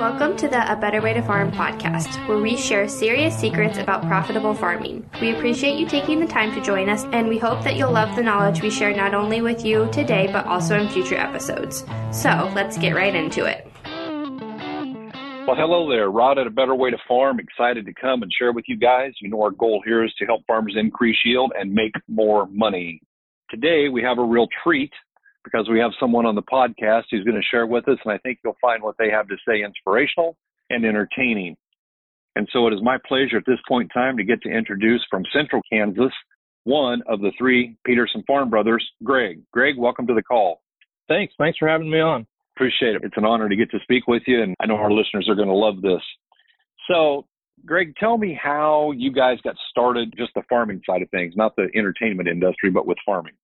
Welcome to the A Better Way to Farm podcast, where we share serious secrets about profitable farming. We appreciate you taking the time to join us, and we hope that you'll love the knowledge we share not only with you today, but also in future episodes. So let's get right into it. Well, hello there. Rod at A Better Way to Farm. Excited to come and share with you guys. You know, our goal here is to help farmers increase yield and make more money. Today, we have a real treat because we have someone on the podcast who's going to share with us, and I think you'll find what they have to say inspirational and entertaining. And so it is my pleasure at this point in time to get to introduce from Central Kansas one of the three Peterson Farm brothers, Greg. Greg, welcome to the call. Thanks. Thanks for having me on. Appreciate it. It's an honor to get to speak with you, and I know our listeners are going to love this. So, Greg, tell me how you guys got started, just the farming side of things, not the entertainment industry, but with farming.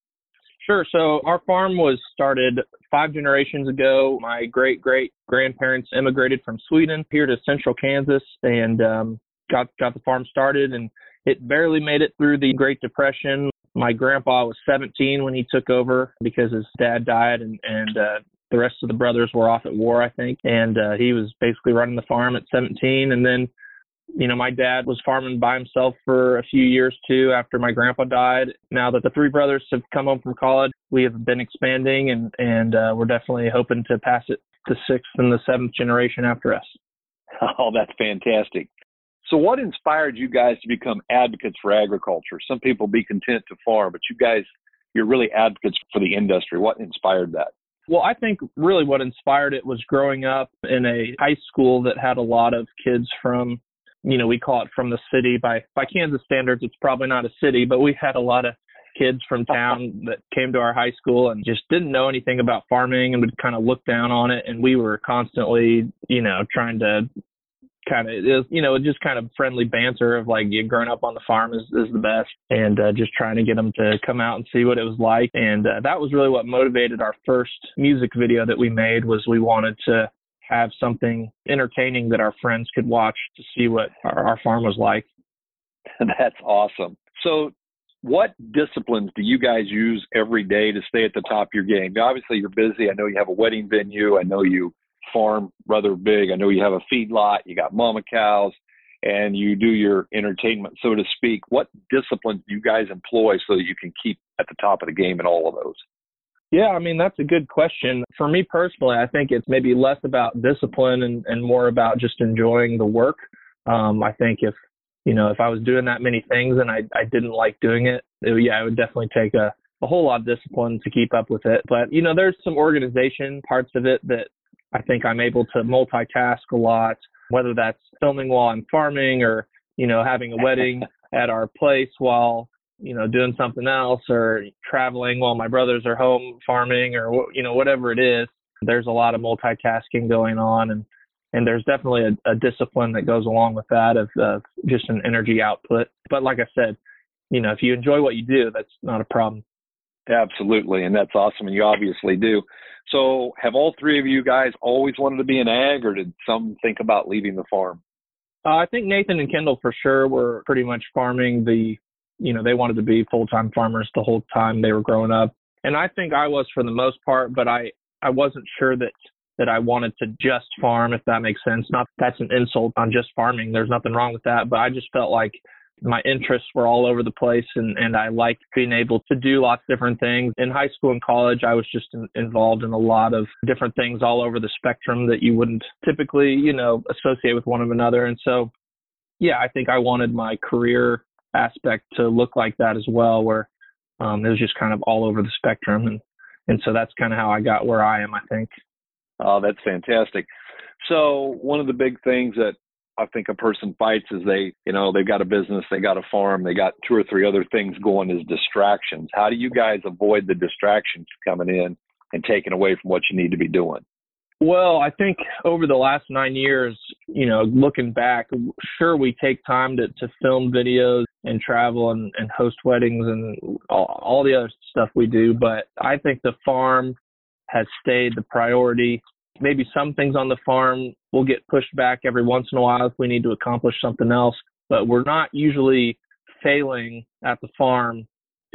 Sure. So our farm was started five generations ago. My great great grandparents immigrated from Sweden here to central Kansas and um, got got the farm started. And it barely made it through the Great Depression. My grandpa was 17 when he took over because his dad died, and and uh, the rest of the brothers were off at war, I think. And uh, he was basically running the farm at 17. And then you know, my dad was farming by himself for a few years too after my grandpa died. Now that the three brothers have come home from college, we have been expanding and, and uh, we're definitely hoping to pass it to sixth and the seventh generation after us. Oh, that's fantastic. So, what inspired you guys to become advocates for agriculture? Some people be content to farm, but you guys, you're really advocates for the industry. What inspired that? Well, I think really what inspired it was growing up in a high school that had a lot of kids from you know, we call it from the city by by Kansas standards. It's probably not a city, but we had a lot of kids from town that came to our high school and just didn't know anything about farming and would kind of look down on it. And we were constantly, you know, trying to kind of, you know, just kind of friendly banter of like, you growing up on the farm is, is the best. And uh, just trying to get them to come out and see what it was like. And uh, that was really what motivated our first music video that we made was we wanted to have something entertaining that our friends could watch to see what our, our farm was like. That's awesome. So, what disciplines do you guys use every day to stay at the top of your game? Obviously, you're busy. I know you have a wedding venue. I know you farm rather big. I know you have a feed lot. You got mama cows, and you do your entertainment, so to speak. What disciplines do you guys employ so that you can keep at the top of the game in all of those? Yeah, I mean, that's a good question. For me personally, I think it's maybe less about discipline and, and more about just enjoying the work. Um, I think if, you know, if I was doing that many things and I, I didn't like doing it, it yeah, it would definitely take a, a whole lot of discipline to keep up with it. But, you know, there's some organization parts of it that I think I'm able to multitask a lot, whether that's filming while I'm farming or, you know, having a wedding at our place while you know, doing something else or traveling while my brothers are home farming or, you know, whatever it is. There's a lot of multitasking going on and, and there's definitely a, a discipline that goes along with that of uh, just an energy output. But like I said, you know, if you enjoy what you do, that's not a problem. Absolutely, and that's awesome, and you obviously do. So, have all three of you guys always wanted to be an ag, or did some think about leaving the farm? Uh, I think Nathan and Kendall for sure were pretty much farming the you know, they wanted to be full time farmers the whole time they were growing up. And I think I was for the most part, but I, I wasn't sure that that I wanted to just farm, if that makes sense. Not that's an insult on just farming. There's nothing wrong with that, but I just felt like my interests were all over the place and, and I liked being able to do lots of different things. In high school and college, I was just in, involved in a lot of different things all over the spectrum that you wouldn't typically, you know, associate with one of another. And so, yeah, I think I wanted my career aspect to look like that as well, where um, it was just kind of all over the spectrum, and and so that's kind of how I got where I am. I think. Oh, that's fantastic. So one of the big things that I think a person fights is they, you know, they've got a business, they got a farm, they got two or three other things going as distractions. How do you guys avoid the distractions coming in and taking away from what you need to be doing? Well, I think over the last nine years, you know, looking back, sure we take time to, to film videos and travel and, and host weddings and all, all the other stuff we do, but I think the farm has stayed the priority. Maybe some things on the farm will get pushed back every once in a while if we need to accomplish something else, but we're not usually failing at the farm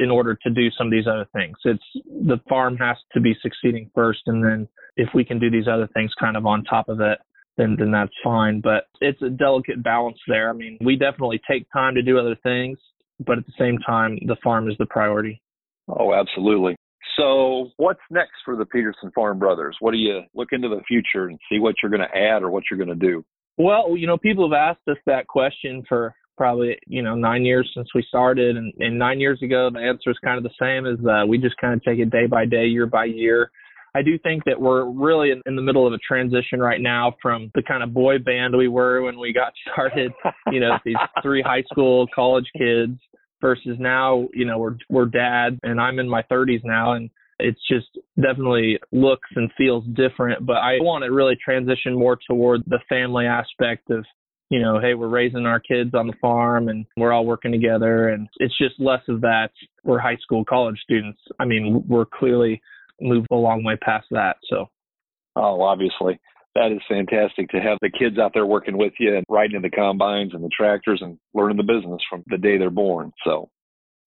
in order to do some of these other things. It's the farm has to be succeeding first, and then if we can do these other things kind of on top of it, then then that's fine. But it's a delicate balance there. I mean, we definitely take time to do other things, but at the same time, the farm is the priority. Oh, absolutely. So, what's next for the Peterson Farm Brothers? What do you look into the future and see what you're going to add or what you're going to do? Well, you know, people have asked us that question for probably you know nine years since we started, and, and nine years ago the answer is kind of the same as uh, we just kind of take it day by day, year by year. I do think that we're really in, in the middle of a transition right now from the kind of boy band we were when we got started. You know, these three high school, college kids versus now, you know, we're we're dads and I'm in my 30s now and it's just definitely looks and feels different, but I want to really transition more toward the family aspect of you know, hey, we're raising our kids on the farm and we're all working together. And it's just less of that. We're high school, college students. I mean, we're clearly moved a long way past that. So, oh, obviously. That is fantastic to have the kids out there working with you and riding in the combines and the tractors and learning the business from the day they're born. So,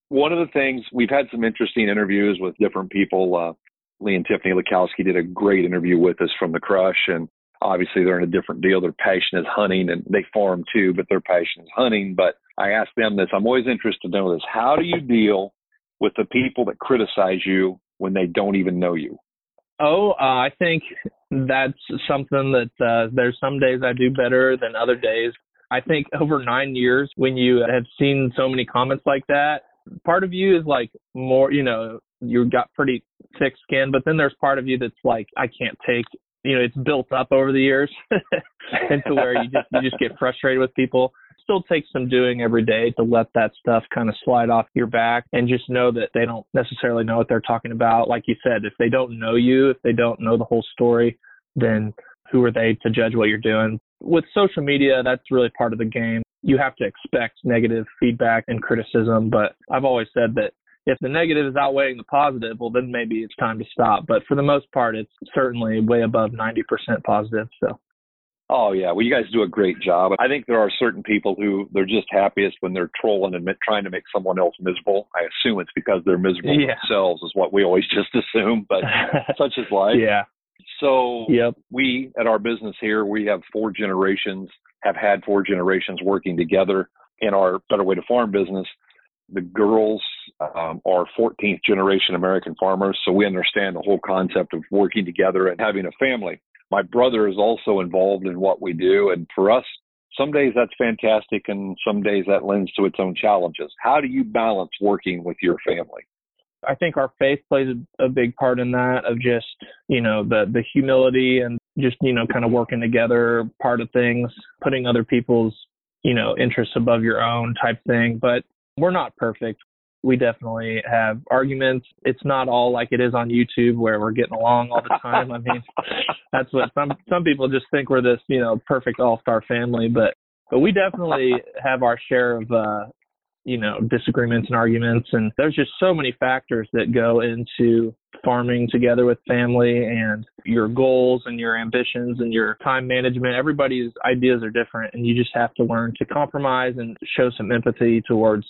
one of the things we've had some interesting interviews with different people. Uh, Lee and Tiffany Lakosky did a great interview with us from the Crush, and obviously they're in a different deal. Their passion is hunting, and they farm too, but their passion is hunting. But I ask them this. I'm always interested to know this. How do you deal with the people that criticize you when they don't even know you? Oh, uh, I think that's something that uh, there's some days I do better than other days. I think over nine years, when you have seen so many comments like that, part of you is like more, you know, you got pretty thick skin, but then there's part of you that's like, I can't take, you know, it's built up over the years, and to where you just you just get frustrated with people still takes some doing every day to let that stuff kind of slide off your back and just know that they don't necessarily know what they're talking about. Like you said, if they don't know you, if they don't know the whole story, then who are they to judge what you're doing? With social media, that's really part of the game. You have to expect negative feedback and criticism, but I've always said that if the negative is outweighing the positive, well, then maybe it's time to stop. But for the most part, it's certainly way above 90% positive. So Oh yeah, well you guys do a great job. I think there are certain people who they're just happiest when they're trolling and trying to make someone else miserable. I assume it's because they're miserable yeah. themselves, is what we always just assume. But such is life. Yeah. So yep. we at our business here, we have four generations, have had four generations working together in our Better Way to Farm business. The girls um, are 14th generation American farmers, so we understand the whole concept of working together and having a family my brother is also involved in what we do. And for us, some days that's fantastic and some days that lends to its own challenges. How do you balance working with your family? I think our faith plays a, a big part in that of just, you know, the the humility and just, you know, kind of working together part of things, putting other people's, you know, interests above your own type thing. But we're not perfect we definitely have arguments. It's not all like it is on YouTube where we're getting along all the time. I mean, that's what some some people just think we're this, you know, perfect all-star family, but but we definitely have our share of uh you know, disagreements and arguments and there's just so many factors that go into farming together with family and your goals and your ambitions and your time management. Everybody's ideas are different and you just have to learn to compromise and show some empathy towards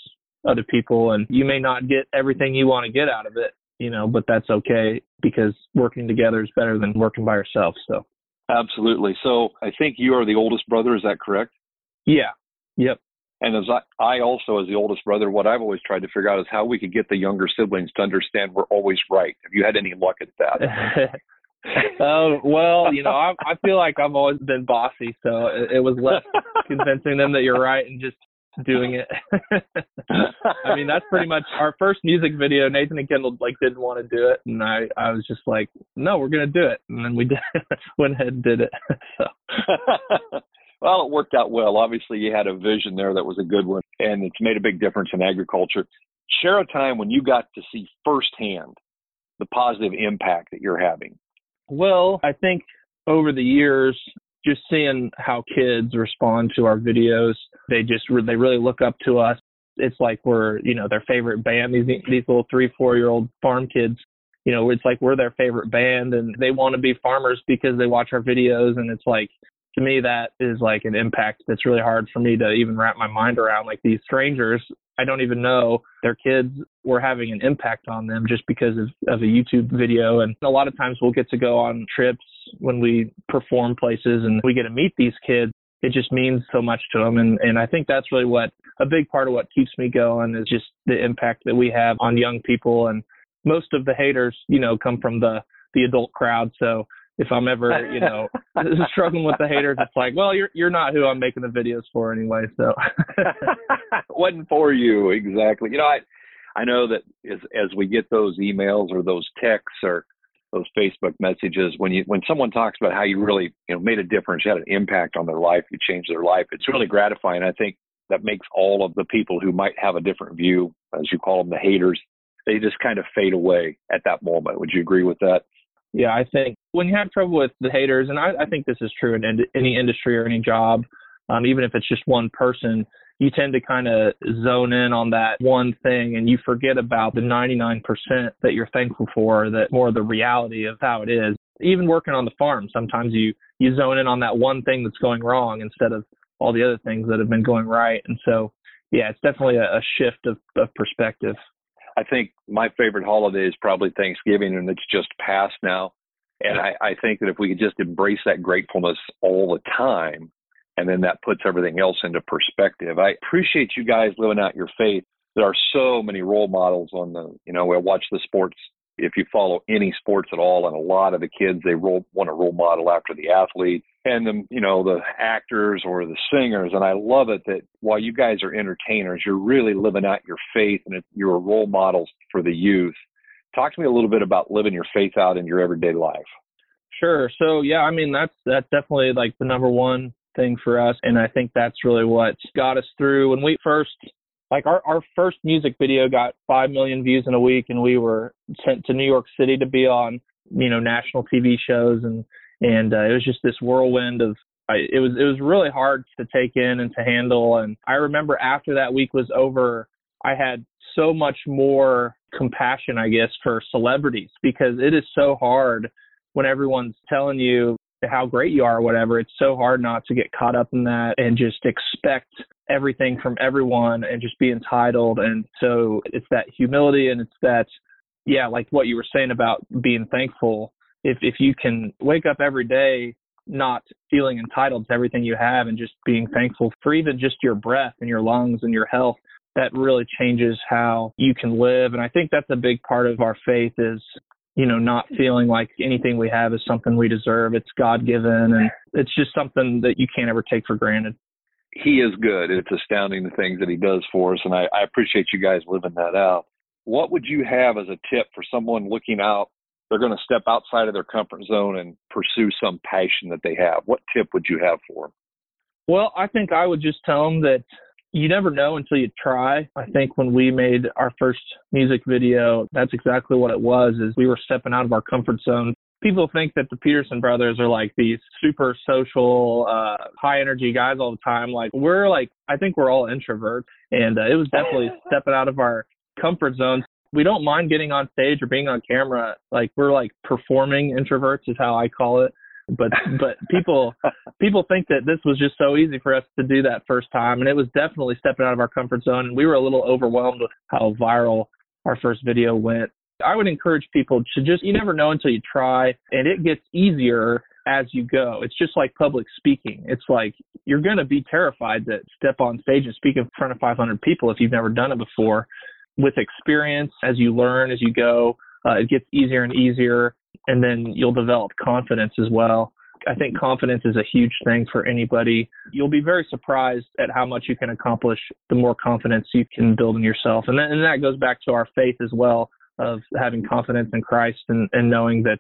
other people and you may not get everything you want to get out of it you know but that's okay because working together is better than working by yourself so. Absolutely. So i think you are the oldest brother is that correct? Yeah. Yep. And as I, I also as the oldest brother what i've always tried to figure out is how we could get the younger siblings to understand we're always right. Have you had any luck at that? Oh well, you know, I, I feel like I've always been bossy, so it, it was less convincing them that you're right and just doing it. I mean, that's pretty much our first music video. Nathan and Kendall like didn't want to do it, and I I was just like, no, we're gonna do it, and then we did, went ahead and did it. so. well, it worked out well. Obviously, you had a vision there that was a good one, and it's made a big difference in agriculture. Share a time when you got to see firsthand the positive impact that you're having. Well, I think over the years, just seeing how kids respond to our videos, they just they really look up to us. It's like we're you know their favorite band. These these little three four year old farm kids, you know, it's like we're their favorite band, and they want to be farmers because they watch our videos, and it's like to me that is like an impact that's really hard for me to even wrap my mind around. Like these strangers I don't even know their kids were having an impact on them just because of, of a YouTube video. And a lot of times we'll get to go on trips when we perform places and we get to meet these kids. It just means so much to them. And, and I think that's really what a big part of what keeps me going is just the impact that we have on young people. And most of the haters, you know, come from the, the adult crowd. So if I'm ever, you know, struggling with the haters, it's like, well, you're you're not who I'm making the videos for anyway. So wasn't for you exactly. You know, I I know that as as we get those emails or those texts or those Facebook messages, when you when someone talks about how you really you know made a difference, you had an impact on their life, you changed their life, it's really gratifying. I think that makes all of the people who might have a different view, as you call them, the haters, they just kind of fade away at that moment. Would you agree with that? Yeah, I think when you have trouble with the haters, and I, I think this is true in any industry or any job, um, even if it's just one person, you tend to kind of zone in on that one thing and you forget about the 99% that you're thankful for, that more the reality of how it is. Even working on the farm, sometimes you, you zone in on that one thing that's going wrong instead of all the other things that have been going right. And so, yeah, it's definitely a, a shift of, of perspective. I think my favorite holiday is probably Thanksgiving, and it's just past now. And I, I think that if we could just embrace that gratefulness all the time, and then that puts everything else into perspective. I appreciate you guys living out your faith. There are so many role models on the, you know, I watch the sports. If you follow any sports at all, and a lot of the kids, they want a role model after the athlete and the you know the actors or the singers and i love it that while you guys are entertainers you're really living out your faith and you're role models for the youth. Talk to me a little bit about living your faith out in your everyday life. Sure. So yeah i mean that's that's definitely like the number one thing for us and i think that's really what got us through. When we first like our, our first music video got 5 million views in a week and we were sent to new york city to be on you know national tv shows and and uh, it was just this whirlwind of I, it was it was really hard to take in and to handle and I remember after that week was over I had so much more compassion I guess for celebrities because it is so hard when everyone's telling you how great you are or whatever it's so hard not to get caught up in that and just expect everything from everyone and just be entitled. And so it's that humility and it's that yeah like what you were saying about being thankful. If if you can wake up every day not feeling entitled to everything you have and just being thankful for even just your breath and your lungs and your health that really changes how you can live. And i think that's a big part of our faith is you know not feeling like anything we have is something we deserve. It's god given and it's just something that you can't ever take for granted. He is good. It's astounding the things that he does for us and i, I appreciate you guys living that out. What would you have as a tip for someone looking out? They're going to step outside of their comfort zone and pursue some passion that they have. What tip would you have for them? Well, I think I would just tell them that you never know until you try. I think when we made our first music video, that's exactly what it was is we were stepping out of our comfort zone. People think that the Peterson brothers are like these super social, uh, high energy guys all the time. Like we're like, I think we're all introverts and uh, it was definitely stepping out of our comfort zone we don't mind getting on stage or being on camera. Like we're like performing introverts is how I call it. But but people people think that this was just so easy for us to do that first time, and it was definitely stepping out of our comfort zone. And we were a little overwhelmed with how viral our first video went. I would encourage people to just you never know until you try, and it gets easier as you go. It's just like public speaking. It's like you're going to be terrified to step on stage and speak in front of 500 people if you've never done it before with experience, as you learn, as you go, uh, it gets easier and easier, and then you'll develop confidence as well. I think confidence is a huge thing for anybody. You'll be very surprised at how much you can accomplish the more confidence you can build in yourself. And, then, and that goes back to our faith as well of having confidence in Christ and, and knowing that,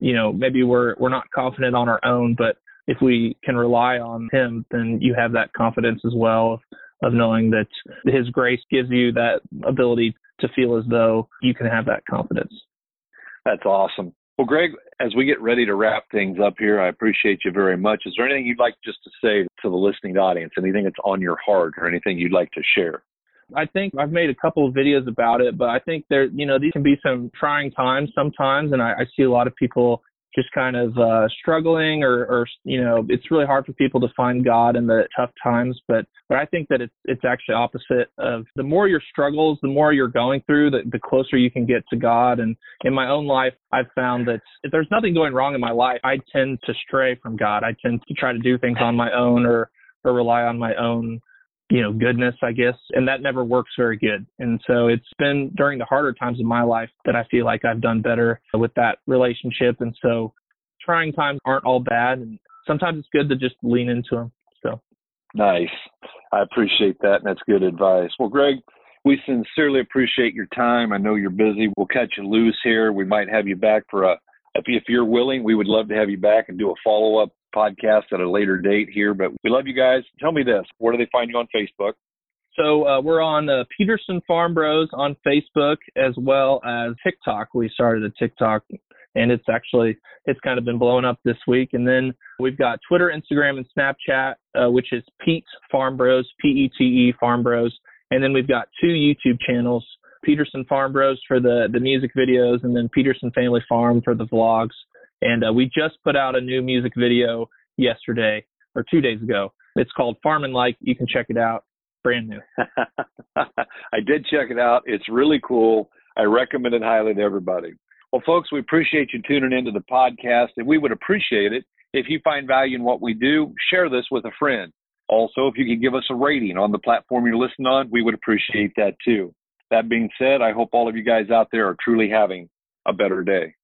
you know, maybe we're we're not confident on our own, but if we can rely on him, then you have that confidence as well of knowing that His grace gives you that ability to feel as though you can have that confidence. That's awesome. Well, Greg, as we get ready to wrap things up here, I appreciate you very much. Is there anything you'd like just to say to the listening audience? Anything that's on your heart or anything you'd like to share? I think I've made a couple of videos about it, but I think there, you know, these can be some trying times sometimes, and I, I see a lot of people just kind of uh, struggling or, or you know it's really hard for people to find God in the tough times but but I think that it's it's actually opposite of the more your struggles the more you're going through the, the closer you can get to God. And in my own life I've found that if there's nothing going wrong in my life I tend to stray from God. I tend to try to do things on my own or or rely on my own you know, goodness, I guess. And that never works very good. And so it's been during the harder times of my life that I feel like I've done better with that relationship. And so trying times aren't all bad. And sometimes it's good to just lean into them. So nice. I appreciate that. And that's good advice. Well, Greg, we sincerely appreciate your time. I know you're busy. We'll catch you loose here. We might have you back for a, if you're willing, we would love to have you back and do a follow up podcast at a later date here. But we love you guys. Tell me this: where do they find you on Facebook? So uh, we're on uh, Peterson Farm Bros on Facebook as well as TikTok. We started a TikTok, and it's actually it's kind of been blowing up this week. And then we've got Twitter, Instagram, and Snapchat, uh, which is Pete Farm Bros, P E T E Farm Bros. And then we've got two YouTube channels: Peterson Farm Bros for the the music videos, and then Peterson Family Farm for the vlogs. And uh, we just put out a new music video yesterday or two days ago. It's called Farming Like. You can check it out. Brand new. I did check it out. It's really cool. I recommend it highly to everybody. Well, folks, we appreciate you tuning into the podcast, and we would appreciate it if you find value in what we do. Share this with a friend. Also, if you could give us a rating on the platform you're listening on, we would appreciate that too. That being said, I hope all of you guys out there are truly having a better day.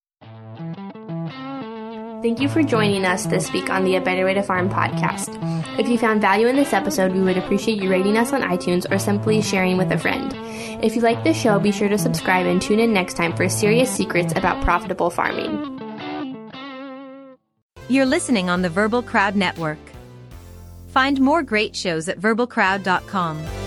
Thank you for joining us this week on the A Better Way to Farm podcast. If you found value in this episode, we would appreciate you rating us on iTunes or simply sharing with a friend. If you like the show, be sure to subscribe and tune in next time for serious secrets about profitable farming. You're listening on the Verbal Crowd Network. Find more great shows at verbalcrowd.com.